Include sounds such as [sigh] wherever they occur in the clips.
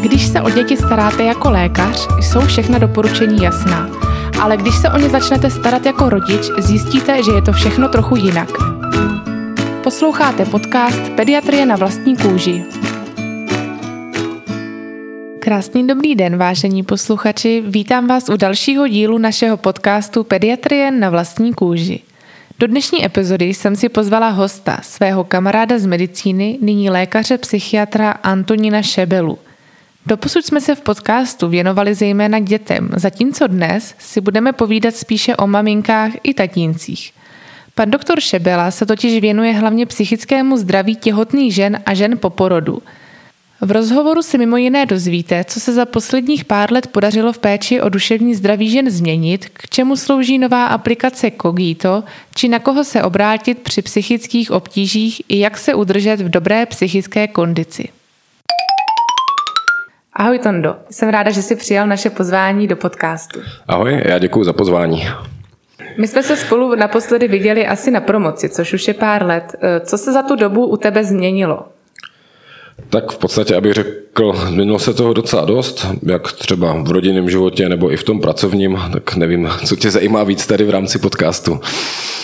Když se o děti staráte jako lékař, jsou všechna doporučení jasná. Ale když se o ně začnete starat jako rodič, zjistíte, že je to všechno trochu jinak. Posloucháte podcast Pediatrie na vlastní kůži. Krásný dobrý den, vážení posluchači. Vítám vás u dalšího dílu našeho podcastu Pediatrie na vlastní kůži. Do dnešní epizody jsem si pozvala hosta, svého kamaráda z medicíny, nyní lékaře psychiatra Antonina Šebelu. Doposud jsme se v podcastu věnovali zejména dětem, zatímco dnes si budeme povídat spíše o maminkách i tatíncích. Pan doktor Šebela se totiž věnuje hlavně psychickému zdraví těhotných žen a žen po porodu – v rozhovoru si mimo jiné dozvíte, co se za posledních pár let podařilo v péči o duševní zdraví žen změnit, k čemu slouží nová aplikace Cogito, či na koho se obrátit při psychických obtížích i jak se udržet v dobré psychické kondici. Ahoj Tondo, jsem ráda, že jsi přijal naše pozvání do podcastu. Ahoj, já děkuji za pozvání. My jsme se spolu naposledy viděli asi na promoci, což už je pár let. Co se za tu dobu u tebe změnilo? Tak v podstatě, abych řekl, změnilo se toho docela dost, jak třeba v rodinném životě nebo i v tom pracovním, tak nevím, co tě zajímá víc tady v rámci podcastu.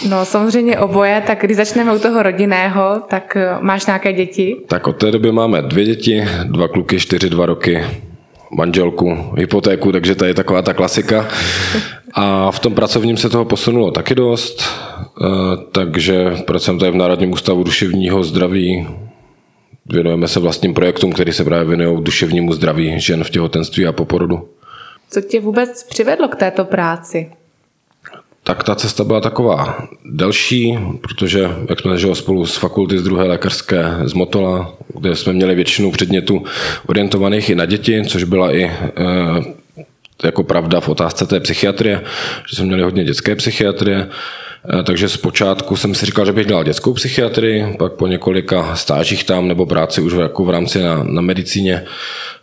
No samozřejmě oboje, tak když začneme u toho rodinného, tak eh, máš nějaké děti? Tak od té doby máme dvě děti, dva kluky, čtyři, dva roky, manželku, hypotéku, takže to je taková ta klasika. A v tom pracovním se toho posunulo taky dost, eh, takže pracujeme tady v Národním ústavu duševního zdraví, věnujeme se vlastním projektům, které se právě věnují duševnímu zdraví žen v těhotenství a po porodu. Co tě vůbec přivedlo k této práci? Tak ta cesta byla taková delší, protože jak jsme žili spolu z fakulty z druhé lékařské z Motola, kde jsme měli většinu předmětů orientovaných i na děti, což byla i e, jako pravda v otázce té psychiatrie, že jsme měli hodně dětské psychiatrie, takže zpočátku jsem si říkal, že bych dělal dětskou psychiatrii, pak po několika stážích tam nebo práci už jako v rámci na, na medicíně,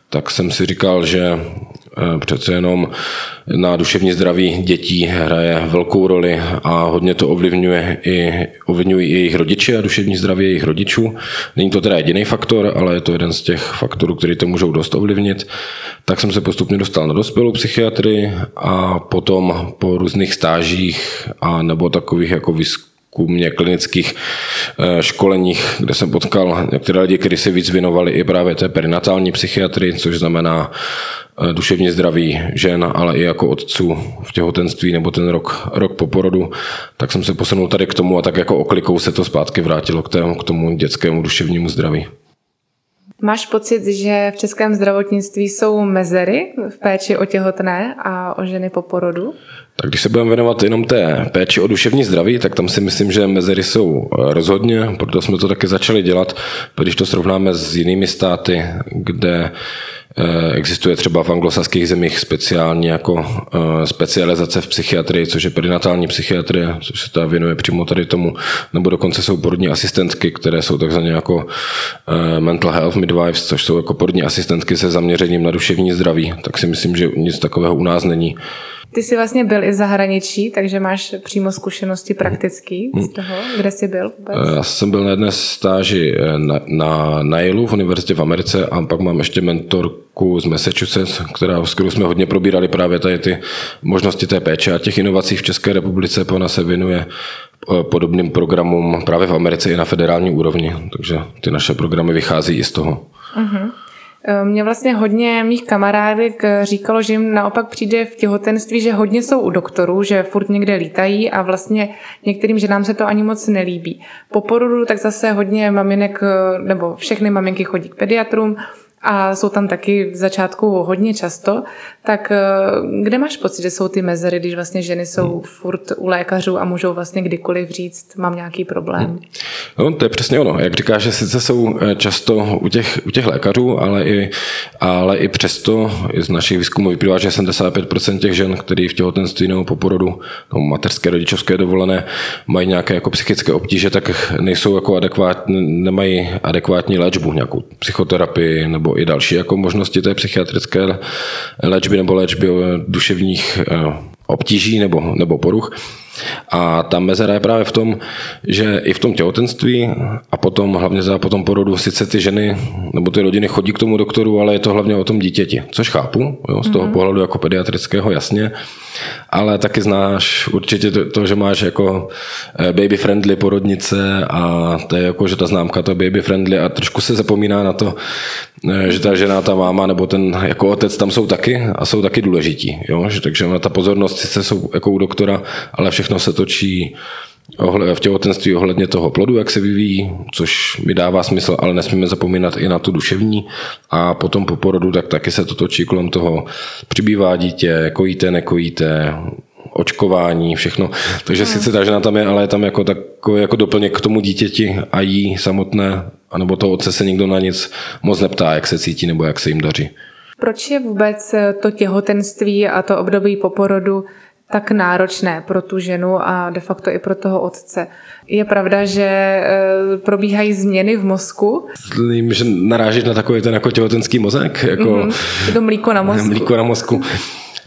tak jsem si říkal, že Eh, přece jenom na duševní zdraví dětí hraje velkou roli a hodně to ovlivňuje i, ovlivňují i jejich rodiče a duševní zdraví jejich rodičů. Není to teda jediný faktor, ale je to jeden z těch faktorů, který to můžou dost ovlivnit. Tak jsem se postupně dostal na dospělou psychiatrii a potom po různých stážích a nebo takových jako výzkumně klinických eh, školeních, kde jsem potkal některé lidi, kteří se víc věnovali i právě té perinatální psychiatrii, což znamená Eh, duševně zdraví žen, ale i jako otců v těhotenství nebo ten rok, rok po porodu, tak jsem se posunul tady k tomu a tak jako oklikou se to zpátky vrátilo k, tému, k tomu dětskému duševnímu zdraví. Máš pocit, že v českém zdravotnictví jsou mezery v péči o těhotné a o ženy po porodu? Tak když se budeme věnovat jenom té péči o duševní zdraví, tak tam si myslím, že mezery jsou eh, rozhodně, proto jsme to taky začali dělat, když to srovnáme s jinými státy, kde Eh, existuje třeba v anglosaských zemích speciálně jako eh, specializace v psychiatrii, což je perinatální psychiatrie, což se ta věnuje přímo tady tomu, nebo dokonce jsou porodní asistentky, které jsou takzvané jako eh, mental health midwives, což jsou jako porodní asistentky se zaměřením na duševní zdraví, tak si myslím, že nic takového u nás není. Ty jsi vlastně byl i v zahraničí, takže máš přímo zkušenosti praktický z toho, kde jsi byl vůbec? Já jsem byl na jedné stáži na, na, na Yale v univerzitě v Americe a pak mám ještě mentorku z Massachusetts, která, s kterou jsme hodně probírali právě tady ty možnosti té péče a těch inovací v České republice. Ona se věnuje eh, podobným programům právě v Americe i na federální úrovni, takže ty naše programy vychází i z toho. Uh-huh. Eh, mě vlastně hodně mých kamarádek eh, říkalo, že jim naopak přijde v těhotenství, že hodně jsou u doktorů, že furt někde lítají a vlastně některým ženám se to ani moc nelíbí. Po porodu tak zase hodně maminek, eh, nebo všechny maminky chodí k pediatrům, a jsou tam taky v začátku hodně často, tak eh, kde máš pocit, že jsou ty mezery, když vlastně ženy jsou hmm. furt u lékařů a můžou vlastně kdykoliv říct, mám nějaký problém? Hmm. No, to je přesně ono. Jak říkáš, že sice jsou eh, často u těch, u těch lékařů, ale i, ale i přesto i z našich výzkumů vyplývá, že 75% těch žen, které v těhotenství nebo po porodu nebo mateřské rodičovské dovolené mají nějaké jako psychické obtíže, tak nejsou jako adekvátní, nemají adekvátní léčbu, nějakou psychoterapii nebo i další jako možnosti té psychiatrické léčby nebo léčby duševních eh, obtíží nebo, nebo poruch. A ta mezera je právě v tom, že i v tom těhotenství a potom hlavně za potom porodu sice ty ženy nebo ty rodiny chodí k tomu doktoru, ale je to hlavně o tom dítěti, což chápu, jo, z toho mm-hmm. pohledu jako pediatrického jasně, ale taky znáš určitě to, to, že máš jako eh, baby friendly porodnice a to je jako, že ta známka to je baby friendly a trošku se zapomíná na to, eh, že ta žena, ta máma nebo ten jako otec tam jsou taky a jsou taky důležití. Jo? Že, takže ta pozornost sice jsou jako u doktora, ale všechno se točí v těhotenství ohledně toho plodu, jak se vyvíjí, což mi dává smysl, ale nesmíme zapomínat i na tu duševní. A potom po porodu tak taky se to točí kolem toho, přibývá dítě, kojíte, nekojíte, očkování, všechno. Takže hmm. sice ta žena tam je, ale je tam jako takový jako doplněk k tomu dítěti a jí samotné, anebo toho otce se nikdo na nic moc neptá, jak se cítí nebo jak se jim daří. Proč je vůbec to těhotenství a to období po porodu tak náročné pro tu ženu a de facto i pro toho otce. Je pravda, že e, probíhají změny v mozku? Myslím, že narážíš na takový ten jako těhotenský mozek? Jako mm-hmm. To mlíko na mozku. [laughs] Mlíko na mozku.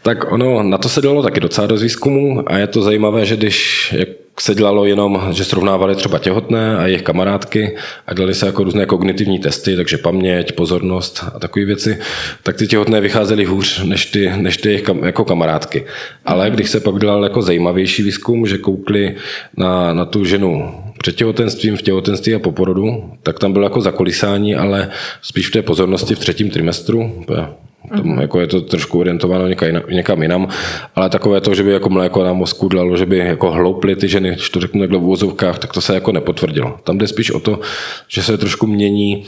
Tak ono, na to se dalo taky docela dost výzkumu a je to zajímavé, že když jak se dělalo jenom, že srovnávali třeba těhotné a jejich kamarádky a dělali se jako různé kognitivní testy, takže paměť, pozornost a takové věci, tak ty těhotné vycházely hůř než ty, než ty jejich jako kamarádky. Ale když se pak dělal jako zajímavější výzkum, že koukli na, na tu ženu před těhotenstvím, v těhotenství a po porodu, tak tam bylo jako zakolisání, ale spíš v té pozornosti v třetím trimestru, tam uh-huh. jako je to trošku orientováno někam, někam jinam, ale takové to, že by jako mléko na mozku dalo, že by jako hlouply ty ženy, když to řeknu takhle v úvozovkách, tak to se jako nepotvrdilo. Tam jde spíš o to, že se trošku mění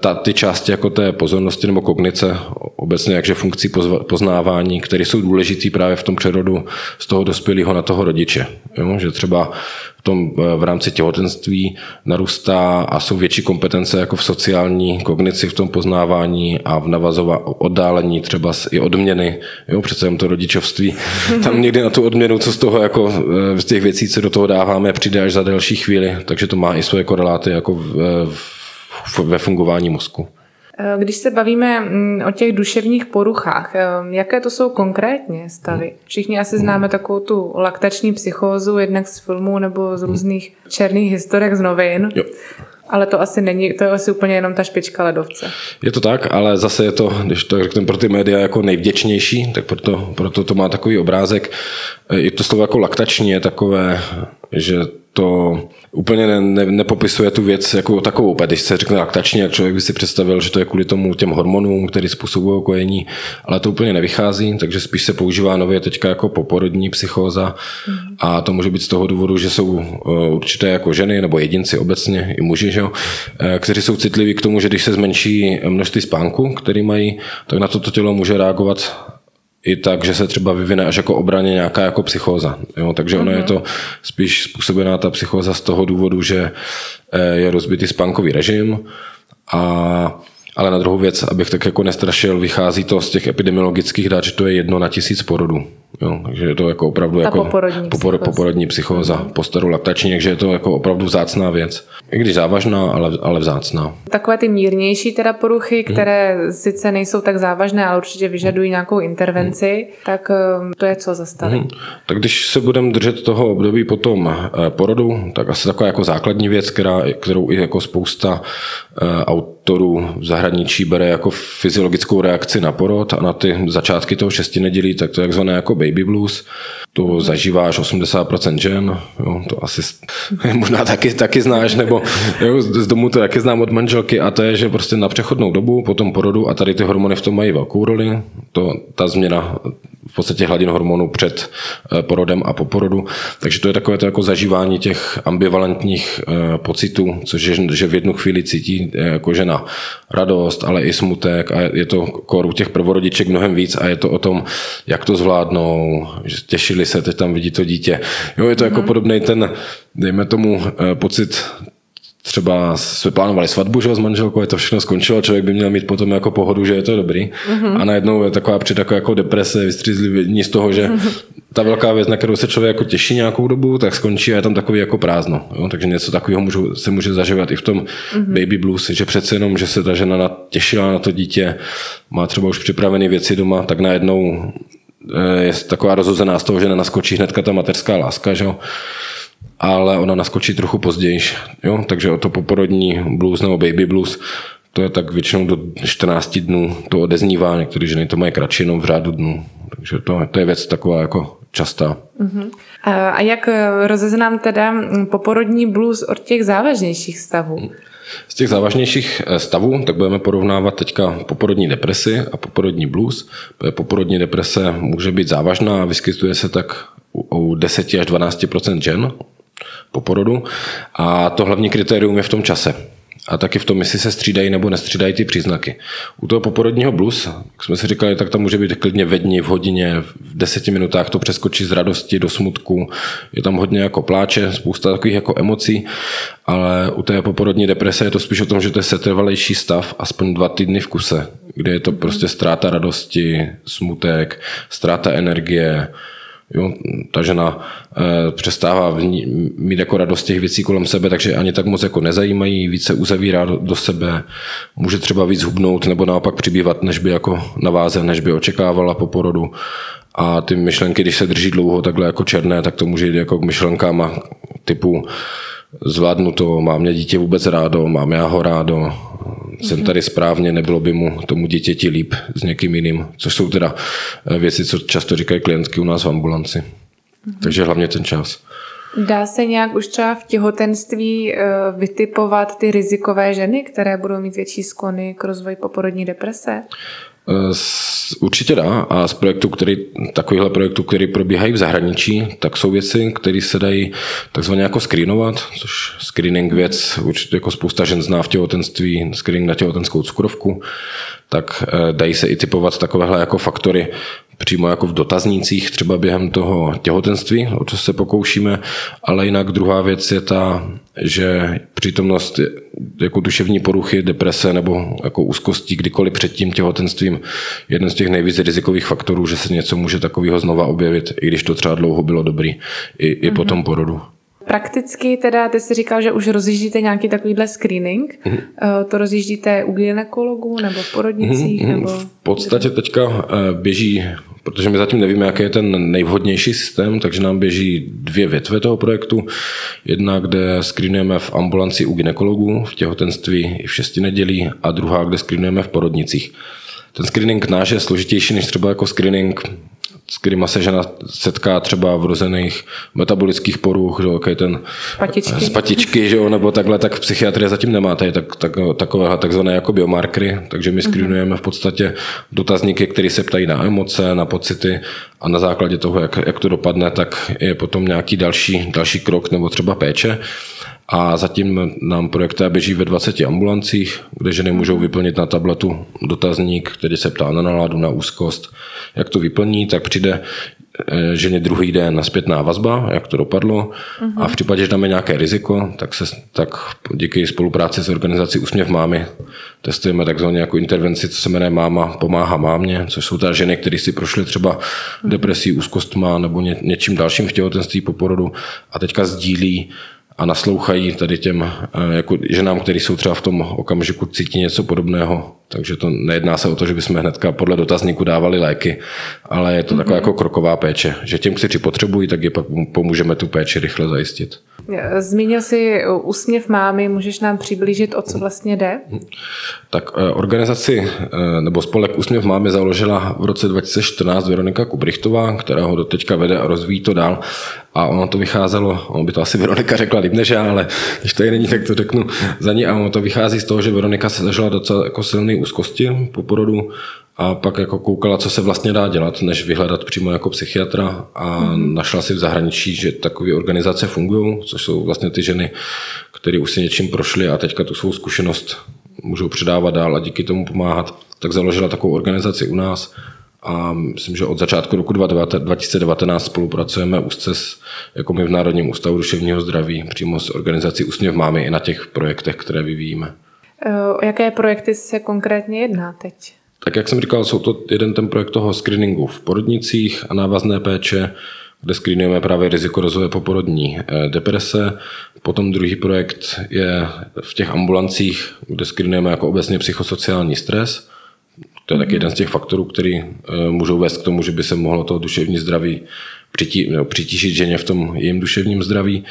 ta, ty části jako té pozornosti nebo kognice, obecně jakže funkcí poznávání, které jsou důležité právě v tom přerodu z toho dospělého na toho rodiče. Jo? Že třeba v, tom, eh, v rámci těhotenství narůstá a jsou větší kompetence jako v sociální kognici v tom poznávání a v navazování oddálení třeba i odměny, jo, přece jen to rodičovství. [laughs] Tam někdy na tu odměnu, co z toho jako eh, z těch věcí, co do toho dáváme, přijde až za delší chvíli, takže to má i svoje koreláty jako v, v ve fungování mozku. Eh, když se bavíme mm, o těch duševních poruchách, eh, jaké to jsou konkrétně stavy? Hmm. Všichni asi známe hmm. takovou tu laktační psychózu, jednak z filmů nebo z hmm. různých černých historek z novin. Jo. Ale to asi není, to je asi úplně jenom ta špička ledovce. Je to tak, ale zase je to, když to řekneme pro ty média jako nejvděčnější, tak proto, proto to má takový obrázek. Je to slovo jako laktační je takové, že to úplně ne, ne, nepopisuje tu věc jako takovou. Když se řekne laktační, jak člověk by si představil, že to je kvůli tomu těm hormonům, který způsobují kojení, ale to úplně nevychází, takže spíš se používá nově teďka jako poporodní psychóza mm. a to může být z toho důvodu, že jsou eh, určité jako ženy nebo jedinci obecně, i muži, že jo, eh, kteří jsou citliví k tomu, že když se zmenší množství spánku, který mají, tak na to to tělo může reagovat i tak, že se třeba vyvine až jako obraně nějaká jako psychóza. Jo? Takže mm-hmm. ono je mhm. to spíš způsobená ta psychóza z toho důvodu, že eh, je rozbitý spánkový režim a ale na druhou věc, abych tak jako nestrašil, vychází to z těch epidemiologických dat, že to je jedno na tisíc porodů. Jo, takže je to jako opravdu Ta jako poporodní, popor, poporodní psychóza, mm. po staru laktační, takže je to jako opravdu vzácná věc. I když závažná, ale, ale vzácná. Takové ty mírnější teda poruchy, mhm. které mm. sice nejsou tak závažné, ale určitě vyžadují nějakou intervenci, mm. tak um, to je co zastavit. Mm. Tak když se budeme držet toho období potom eh, porodu, tak asi taková jako základní věc, která, kterou i jako spousta eh, autorů v zahraničí bere jako fyziologickou reakci na porod a na ty začátky toho šesti nedělí, tak to je takzvané jako baby blues. To zažívá až 80% žen, jo, to asi [laughs] možná taky, taky znáš, nebo jo, z domu to taky znám od manželky a to je, že prostě na přechodnou dobu po tom porodu a tady ty hormony v tom mají velkou roli, to, ta změna v podstatě hladin hormonů před eh, porodem a po porodu. Takže to je takové to jako zažívání těch ambivalentních eh, pocitů, což je, že v jednu chvíli cítí eh, jako žena radost, ale i smutek a je to koru těch prvorodiček mnohem víc a je to o tom, jak to zvládnou, že těšili se, teď tam vidí to dítě. Jo, je to jako mm. podobný ten, dejme tomu, pocit třeba jsme plánovali svatbu že, s manželkou, je to všechno skončilo, člověk by měl mít potom jako pohodu, že je to dobrý. Mm-hmm. A najednou je taková před taková jako deprese, vystřízlivění z toho, že ta velká věc, na kterou se člověk jako těší nějakou dobu, tak skončí a je tam takový jako prázdno. Jo? Takže něco takového můžu, se může zažívat i v tom mm-hmm. baby blues, že přece jenom, že se ta žena těšila na to dítě, má třeba už připravené věci doma, tak najednou eh, je taková rozhozená z toho, že nenaskočí hnedka ta mateřská láska, že jo? ale ona naskočí trochu později. Jo? Takže o to poporodní blues nebo baby blues, to je tak většinou do 14 dnů to odeznívá, některé ženy to mají kratší, jenom v řádu dnů. Takže to, to je věc taková jako častá. Uh-huh. A jak rozeznám teda poporodní blues od těch závažnějších stavů? Z těch závažnějších eh, stavů tak budeme porovnávat teďka poporodní depresi a poporodní blues. Poporodní deprese může být závažná a vyskytuje se tak u 10 až 12% žen po porodu. A to hlavní kritérium je v tom čase a taky v tom, jestli se střídají nebo nestřídají ty příznaky. U toho poporodního blues, jak jsme si říkali, tak tam může být klidně ve dni, v hodině, v deseti minutách to přeskočí z radosti do smutku. Je tam hodně jako pláče, spousta takových jako emocí, ale u té poporodní deprese je to spíš o tom, že to je setrvalejší stav, aspoň dva týdny v kuse, kde je to prostě ztráta radosti, smutek, ztráta energie, Jo, ta žena e, přestává mít jako radost těch věcí kolem sebe, takže ani tak moc jako nezajímají, více uzavírá do, do sebe, může třeba víc hubnout nebo naopak přibývat, než by jako naváze, než by očekávala po porodu. A ty myšlenky, když se drží dlouho takhle jako černé, tak to může jít jako k myšlenkám typu zvládnu to, mám mě dítě vůbec rádo, mám já ho rádo, jsem tady správně, nebylo by mu tomu dítěti líp s někým jiným, což jsou teda eh, věci, co často říkají klientky u nás v ambulanci. Mm-hmm. Takže hlavně ten čas. Dá se nějak už třeba v těhotenství eh, vytipovat ty rizikové ženy, které budou mít větší sklony k rozvoji poporodní deprese? Eh, určitě dá. A z projektu, který, takovýchhle projektů, který probíhají v zahraničí, tak jsou věci, které se dají takzvaně jako screenovat, což screening věc, určitě jako spousta žen zná v těhotenství, screening na těhotenskou cukrovku, tak eh, dají se i typovat takovéhle jako faktory přímo jako v dotaznících, třeba během toho těhotenství, o co se pokoušíme, ale jinak druhá věc je ta, že přítomnost jako duševní poruchy, deprese nebo jako úzkostí kdykoliv před tím těhotenstvím jeden z těch nejvíc rizikových faktorů, že se něco může takového znova objevit, i když to třeba dlouho bylo dobrý, i, i mm-hmm. po mhm. tom porodu. Prakticky teda, ty jsi říkal, že už rozjíždíte nějaký takovýhle screening. Mm-hmm. To rozjíždíte u gynekologů nebo v porodnicích? Mm-hmm. Nebo... V podstatě teďka eh, běží, protože my zatím nevíme, jaký je ten nejvhodnější systém, takže nám běží dvě větve toho projektu. Jedna, kde screenujeme v ambulanci u gynekologů v těhotenství i v šesti nedělí a druhá, kde screenujeme v porodnicích. Ten screening náš je složitější než třeba jako screening s kterými se žena setká třeba v rozených metabolických poruch, že, okay, ten patičky. z patičky, že, nebo takhle, tak psychiatrie zatím nemá tady tak, tak, takové takzvané jako biomarkery, takže my screenujeme v podstatě dotazníky, které se ptají na emoce, na pocity a na základě toho, jak, jak to dopadne, tak je potom nějaký další, další krok nebo třeba péče. A zatím nám projekta běží ve 20 ambulancích, kde ženy můžou vyplnit na tabletu dotazník, který se ptá na náladu, na úzkost. Jak to vyplní, tak přijde eh, ženě druhý den na zpětná vazba, jak to dopadlo. Uh-huh. A v případě, že dáme nějaké riziko, tak, se, tak díky spolupráci s organizací Úsměv mámy testujeme takzvaně jako intervenci, co se jmenuje Máma pomáhá mámě, což jsou ta ženy, které si prošly třeba depresí, úzkostma nebo ně, něčím dalším v těhotenství po porodu a teďka sdílí a naslouchají tady těm eh, jako ženám, které jsou třeba v tom okamžiku cítí něco podobného. Takže to nejedná se o to, že bychom hnedka podle dotazníku dávali léky, ale je to mm-hmm. taková jako kroková péče, že těm, kteří potřebují, tak je pak pomůžeme tu péči rychle zajistit. Zmínil jsi úsměv mámy, můžeš nám přiblížit, o co vlastně jde? Tak eh, organizaci eh, nebo spolek Úsměv mámy založila v roce 2014 Veronika Kubrichtová, která ho doteďka vede a rozvíjí to dál. A ono to vycházelo, ono by to asi Veronika řekla líp než já, ale když tady není, tak to řeknu za ní. A ono to vychází z toho, že Veronika se zažila docela jako silný úzkosti po porodu a pak jako koukala, co se vlastně dá dělat, než vyhledat přímo jako psychiatra a mm-hmm. našla si v zahraničí, že takové organizace fungují, což jsou vlastně ty ženy, které už si něčím prošly a teďka tu svou zkušenost můžou předávat dál a díky tomu pomáhat, tak založila takovou organizaci u nás a myslím, že od začátku roku 2019 spolupracujeme úzce s, jako my v Národním ústavu duševního zdraví, přímo s organizací Úsměv máme i na těch projektech, které vyvíjíme. O jaké projekty se konkrétně jedná teď? Tak jak jsem říkal, jsou to jeden ten projekt toho screeningu v porodnicích a návazné péče, kde screenujeme právě riziko rozvoje poporodní eh, deprese. Potom druhý projekt je v těch ambulancích, kde screenujeme jako obecně psychosociální stres, To je taky jeden z těch faktorů, který můžou vést k tomu, že by se mohlo to duševní zdraví přitížit ženě v tom jejím duševním zdraví.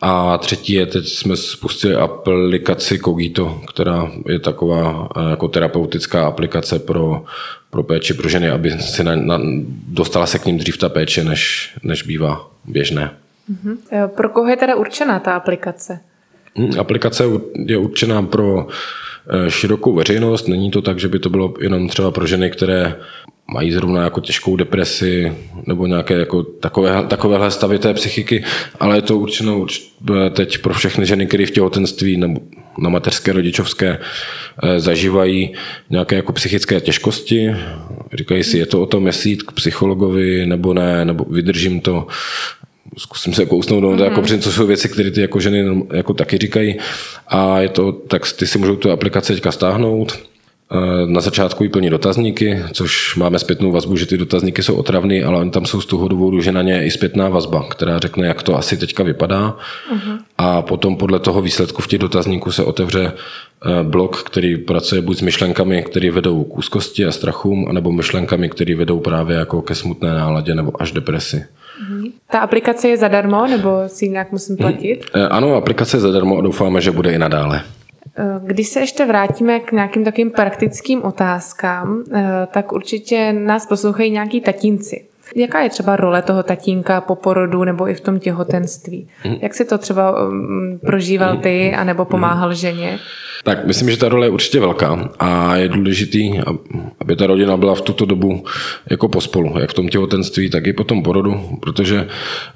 A třetí je, teď jsme spustili aplikaci Cogito, která je taková eh, jako terapeutická aplikace pro, pro péči pro ženy, aby si na, na, dostala se k ním dřív ta péče, než, než bývá běžné. Mm-hmm. Pro koho je teda určená ta aplikace? Hm, aplikace je určená pro eh, širokou veřejnost. Není to tak, že by to bylo jenom třeba pro ženy, které mají zrovna jako těžkou depresi nebo nějaké jako takové, takovéhle stavy té psychiky, ale je to určeno teď pro všechny ženy, které v těhotenství nebo na mateřské rodičovské eh, zažívají nějaké jako psychické těžkosti. Říkají si, je to o tom, jestli jít k psychologovi nebo ne, nebo vydržím to, zkusím se kousnout, no, mm-hmm. jako, co jsou věci, které ty jako ženy jako taky říkají. A je to, tak ty si můžou tu aplikaci teďka stáhnout Eh, na začátku jí plní dotazníky, což máme zpětnou vazbu, že ty dotazníky jsou otravné, ale tam jsou z toho důvodu, že na ně je i zpětná vazba, která řekne, jak to asi teďka vypadá. Uh-huh. A potom podle toho výsledku v těch dotazníků se otevře eh, blok, který pracuje buď s myšlenkami, které vedou k úzkosti a strachům, anebo myšlenkami, které vedou právě jako ke smutné náladě nebo až depresi. Ta aplikace je zadarmo, nebo si ji nějak musím platit? Hmm. Ano, aplikace je zadarmo a doufáme, že bude i nadále. Když se ještě vrátíme k nějakým takým praktickým otázkám, eh, tak určitě nás poslouchají nějaký tatínci. Jaká je třeba role toho tatínka po porodu nebo i v tom těhotenství? Mhm. Jak si to třeba mm, prožíval ty, anebo pomáhal ženě? Tak myslím, že ta role je určitě velká a je důležitý, aby ta rodina byla v tuto dobu jako pospolu, jak v tom těhotenství, tak i po tom porodu, protože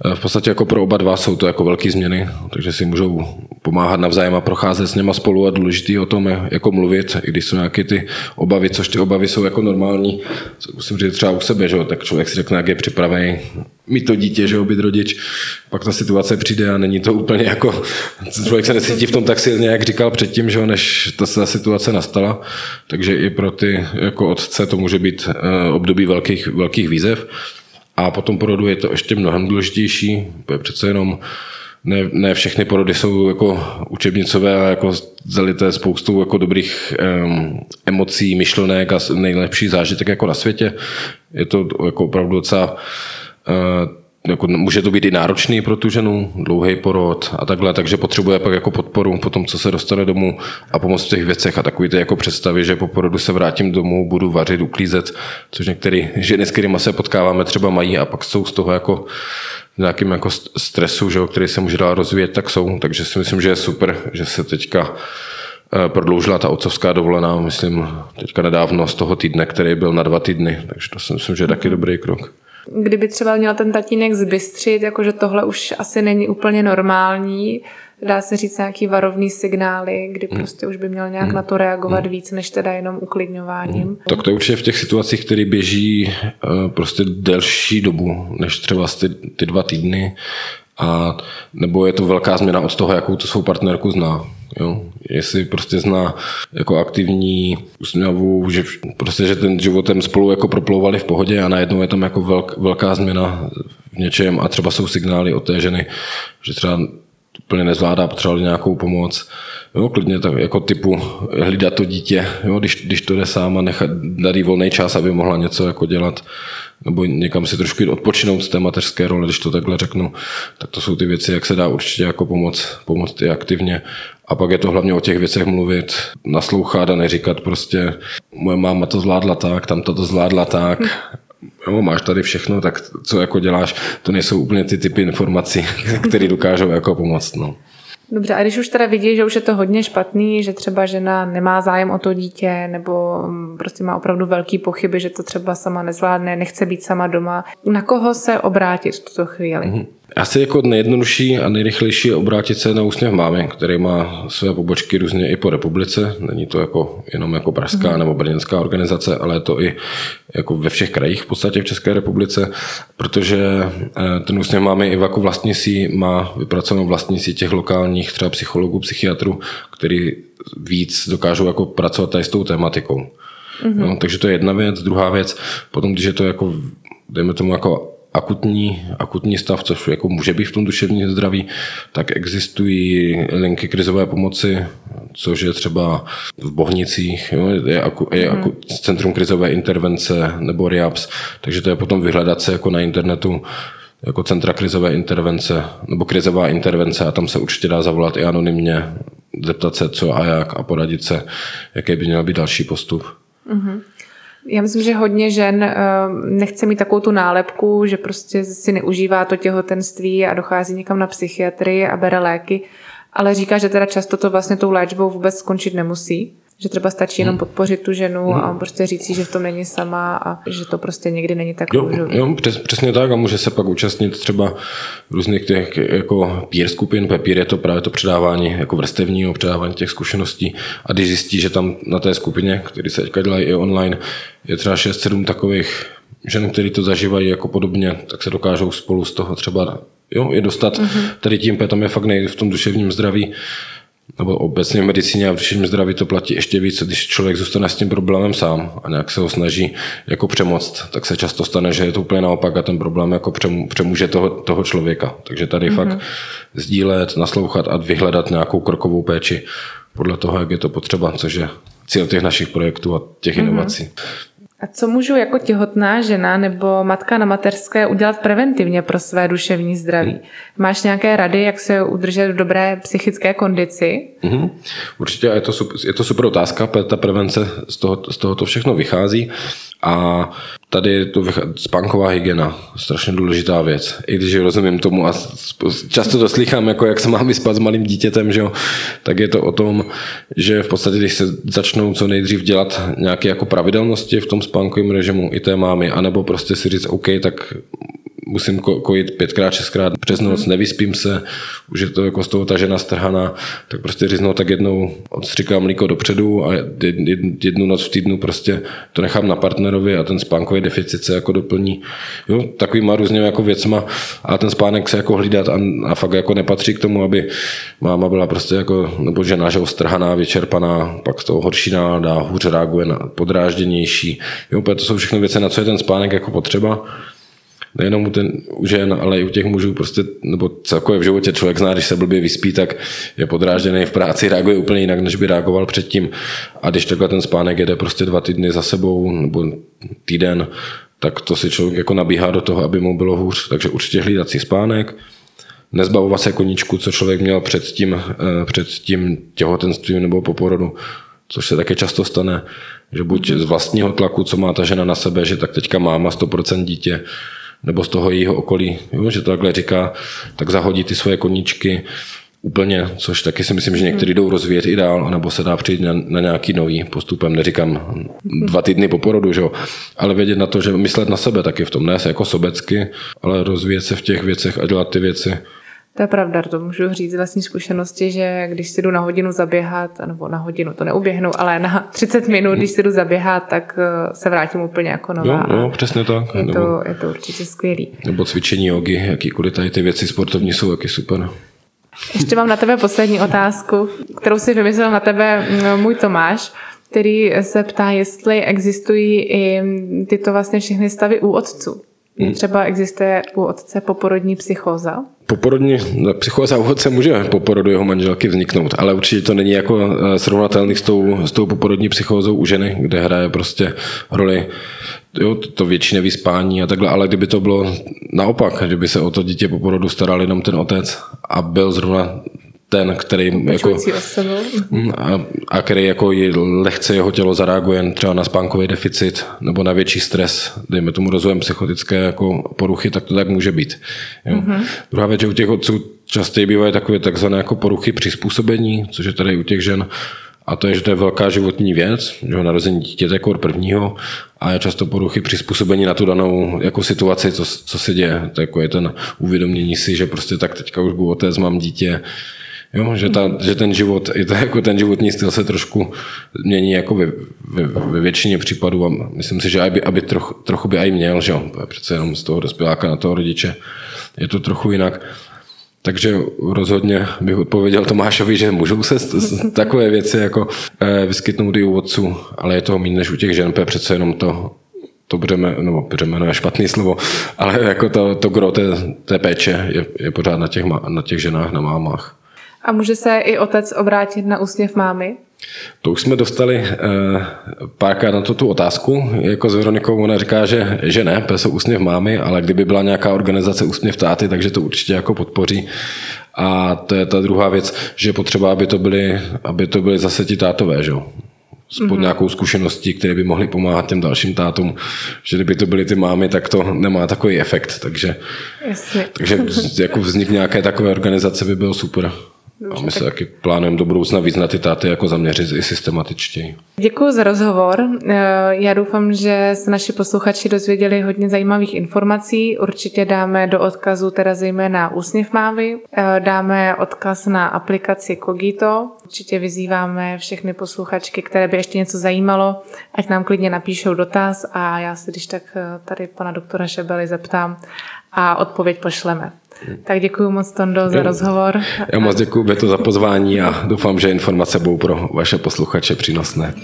eh, v podstatě jako pro oba dva jsou to jako velké změny, takže si můžou pomáhat navzájem a procházet s něma spolu a důležitý o tom je jako mluvit, i když jsou nějaké ty obavy, což ty obavy jsou jako normální, musím říct třeba u sebe, že tak člověk si řekne, jak je připravený mít to dítě, že jo, být rodič, pak ta situace přijde a není to úplně jako, člověk se necítí v tom tak silně, jak říkal předtím, že než ta situace nastala, takže i pro ty jako otce to může být eh, období velkých, velkých výzev. A potom porodu je to ještě mnohem důležitější, je přece jenom ne, ne všechny porody jsou jako učebnicové a jako zalité spoustou jako dobrých um, emocí, myšlenek a nejlepší zážitek jako na světě. Je to jako opravdu docela jako může to být i náročný pro tu ženu, dlouhý porod a takhle, takže potřebuje pak jako podporu po tom, co se dostane domů a pomoc v těch věcech a takový ty jako představy, že po porodu se vrátím domů, budu vařit, uklízet, což některé ženy, s kterými se potkáváme, třeba mají a pak jsou z toho jako nějakým jako stresu, že, který se může dál rozvíjet, tak jsou. Takže si myslím, že je super, že se teďka eh, prodloužila ta otcovská dovolená, myslím, teďka nedávno z toho týdne, který byl na dva týdny. Takže to si myslím, že je taky dobrý krok. Kdyby třeba měl ten tatínek zbystřit, jakože tohle už asi není úplně normální, dá se říct nějaký varovný signály, kdy hmm. prostě už by měl nějak hmm. na to reagovat hmm. víc, než teda jenom uklidňováním. Hmm. Tak to je určitě v těch situacích, které běží uh, prostě delší dobu, než třeba ty, ty dva týdny, a nebo je to velká změna od toho, jakou to svou partnerku zná. Jo? Jestli prostě zná jako aktivní usměvu, že prostě, že ten životem spolu jako proplouvali v pohodě a najednou je tam jako velk, velká změna v něčem a třeba jsou signály od té ženy, že třeba úplně nezvládá, potřeboval nějakou pomoc. Jo, klidně tak jako typu hlídat to dítě, jo, když, když to jde sám a nechat, dát volný čas, aby mohla něco jako dělat nebo někam si trošku jít odpočinout z té mateřské role, když to takhle řeknu, tak to jsou ty věci, jak se dá určitě jako pomoct, pomoct i aktivně. A pak je to hlavně o těch věcech mluvit, naslouchat a neříkat prostě, moje máma to zvládla tak, tam to zvládla tak, [laughs] jo, máš tady všechno, tak co jako děláš, to nejsou úplně ty typy informací, [laughs] které dokážou jako pomoct. No. Dobře, a když už teda vidí, že už je to hodně špatný, že třeba žena nemá zájem o to dítě, nebo mm, prostě má opravdu velký pochyby, že to třeba sama nezvládne, nechce být sama doma, na koho se obrátit v tuto chvíli? Mm-hmm. Asi jako nejjednodušší a nejrychlejší je obrátit se na úsměv mámy, který má své pobočky různě i po republice. Není to jako jenom jako pražská mm. nebo brněnská organizace, ale je to i jako ve všech krajích v podstatě v České republice, protože eh, ten úsměv máme i jako vlastní si má vypracovanou vlastní si těch lokálních třeba psychologů, psychiatrů, který víc dokážou jako pracovat tady s tou tématikou. Mm-hmm. No, takže to je jedna věc. Druhá věc, potom, když je to jako, dejme tomu jako akutní, akutní stav, což jako může být v tom duševním zdraví, tak existují linky krizové pomoci, což je třeba v Bohnicích, jo, je, aku, je hmm. aku, Centrum krizové intervence nebo RIAPS, takže to je potom vyhledat se jako na internetu jako centra krizové intervence nebo krizová intervence a tam se určitě dá zavolat i anonymně, zeptat se co a jak a poradit se, jaký by měl být další postup. Mm-hmm. Já myslím, že hodně žen eh, nechce mít takovou tu nálepku, že prostě si neužívá to těhotenství a dochází někam na psychiatrii a bere léky, ale říká, že teda často to vlastně tou léčbou vůbec skončit nemusí. Že třeba stačí jenom hmm. podpořit tu ženu hmm. a prostě říct si, že v tom není sama a že to prostě někdy není tak jo, jo, přes, přesně tak a může se pak účastnit třeba různých těch jako peer skupin, peer je to právě to předávání jako vrstevního předávání těch zkušeností a když zjistí, že tam na té skupině, který se teďka dělají i online, je třeba 6-7 takových žen, který to zažívají jako podobně, tak se dokážou spolu z toho třeba jo, je dostat. Mm-hmm. Tady tím tam je fakt nej v tom duševním zdraví nebo obecně v medicíně a v duševním zdraví to platí ještě víc, když člověk zůstane s tím problémem sám a nějak se ho snaží jako přemoct, tak se často stane, že je to úplně naopak a ten problém jako přemůže toho, toho člověka. Takže tady mm-hmm. fakt sdílet, naslouchat a vyhledat nějakou krokovou péči podle toho, jak je to potřeba, což je cíl těch našich projektů a těch mm-hmm. inovací. A co můžu jako těhotná žena nebo matka na mateřské udělat preventivně pro své duševní zdraví? Máš nějaké rady, jak se udržet v dobré psychické kondici? Mm-hmm. Určitě je to, super, je to super otázka, ta prevence z toho, z toho to všechno vychází. A tady je to spánková hygiena, strašně důležitá věc. I když rozumím tomu a často to slychám, jako jak se mám vyspat s malým dítětem, že jo, tak je to o tom, že v podstatě, když se začnou co nejdřív dělat nějaké jako pravidelnosti v tom spánkovém režimu i té mámy, anebo prostě si říct, OK, tak musím kojit pětkrát, šestkrát přes noc, mhm. nevyspím se, už je to jako z toho ta žena strhaná, tak prostě říznou tak jednou odstřikám mlíko dopředu a jednu noc v týdnu prostě to nechám na partnerovi a ten spánkový deficit se jako doplní. Jo, takovýma různými jako věcma a ten spánek se jako hlídat a, a fakt jako nepatří k tomu, aby máma byla prostě jako, nebo žena, že strhaná, vyčerpaná, pak z toho horší nálada, hůř reaguje na podrážděnější. Jo, to jsou všechno věci, na co je ten spánek jako potřeba nejenom u, ten, u žen, ale i u těch mužů prostě, nebo celkově v životě člověk zná, když se blbě vyspí, tak je podrážděný v práci, reaguje úplně jinak, než by reagoval předtím. A když takhle ten spánek jede prostě dva týdny za sebou, nebo týden, tak to si člověk jako nabíhá do toho, aby mu bylo hůř. Takže určitě hlídat si spánek, nezbavovat se koníčku, co člověk měl před tím, eh, před tím těhotenstvím nebo po porodu, což se také často stane, že buď z vlastního tlaku, co má ta žena na sebe, že tak teďka máma 100% dítě, nebo z toho jejího okolí, jo, že to takhle říká, tak zahodí ty svoje koníčky úplně, což taky si myslím, že někteří jdou rozvíjet i dál, nebo se dá přijít na, na nějaký nový postupem, neříkám dva týdny po porodu, že jo, ale vědět na to, že myslet na sebe taky v tom, ne se jako sobecky, ale rozvíjet se v těch věcech a dělat ty věci, to je pravda, to můžu říct z vlastní zkušenosti, že když si jdu na hodinu zaběhat, nebo na hodinu to neuběhnu, ale na 30 minut, když si jdu zaběhat, tak eh, se vrátím úplně jako nová. Jo, jo přesně tak. Je, nebo, to, je to určitě skvělý. Nebo cvičení jogy, jakýkoliv tady ty věci sportovní jsou taky super. Ještě mám na tebe poslední otázku, kterou si vymyslel na tebe mm, můj Tomáš, který se ptá, jestli existují i tyto vlastně všechny stavy u otců. Hmm. Třeba existuje u otce poporodní psychóza? Poporodní psychóza u otce může po porodu jeho manželky vzniknout, ale určitě to není jako eh, srovnatelný s tou, s tou poporodní psychózou u ženy, kde hraje prostě roli jo, to větší nevyspání a takhle, ale kdyby to bylo naopak, kdyby se o to dítě po porodu staral jenom ten otec a byl zrovna ten, který jako, a, a který jako je, lehce jeho tělo zareaguje třeba na spánkový deficit nebo na větší stres, dejme tomu rozvojem psychotické jako poruchy, tak to tak může být. Jo. Mm-hmm. Druhá věc, že u těch otců častěji bývají takové takzvané jako poruchy přizpůsobení, což je tady u těch žen a to je, že to je velká životní věc, že narození dítěte jako prvního a je často poruchy přizpůsobení na tu danou jako situaci, co, co se děje. To jako je ten uvědomění si, že prostě tak teďka už budu otec, mám dítě, Jo, že, ta, že ten život, i to, jako ten životní styl se trošku mění jako ve, ve, ve většině případů a myslím si, že aby, aby troch, trochu by aj měl, že jo, přece jenom z toho dospěláka na toho rodiče je to trochu jinak. Takže rozhodně bych odpověděl Tomášovi, že můžou se takové věci jako eh, vyskytnout i u otců, ale je to méně než u těch žen, přece jenom to to břemeno, nebo břemeno je špatný slovo, ale jako to, to gro té, té péče je, je pořád na těch, na těch ženách, na mámách. A může se i otec obrátit na úsměv mámy? To už jsme dostali eh, párkrát na to tu otázku. Jako s Veronikou ona říká, že, že ne, to jsou úsměv mámy, ale kdyby byla nějaká organizace úsměv táty, takže to určitě jako podpoří. A to je ta druhá věc, že potřeba, aby to byly, aby to byly zase ti tátové, že? pod mm-hmm. nějakou zkušeností, které by mohly pomáhat těm dalším tátům. Že kdyby to byly ty mámy, tak to nemá takový efekt. Takže, Jasně. takže jako vznik nějaké takové organizace by byl super. Dobře, a my se tak... taky plánujeme do budoucna víc na ty táty jako zaměřit i systematičtěji. Děkuji za rozhovor. Eh, já doufám, že se naši posluchači dozvěděli hodně zajímavých informací. Určitě dáme do odkazu teda zejména úsměv mávy. Eh, dáme odkaz na aplikaci Cogito. Určitě vyzýváme všechny posluchačky, které by ještě něco zajímalo, ať nám klidně napíšou dotaz a já se když tak eh, tady pana doktora Šebely zeptám a odpověď pošleme. Tak děkuji moc, Tondo, za rozhovor. Já moc děkuji Beto za pozvání a doufám, že informace budou pro vaše posluchače přínosné.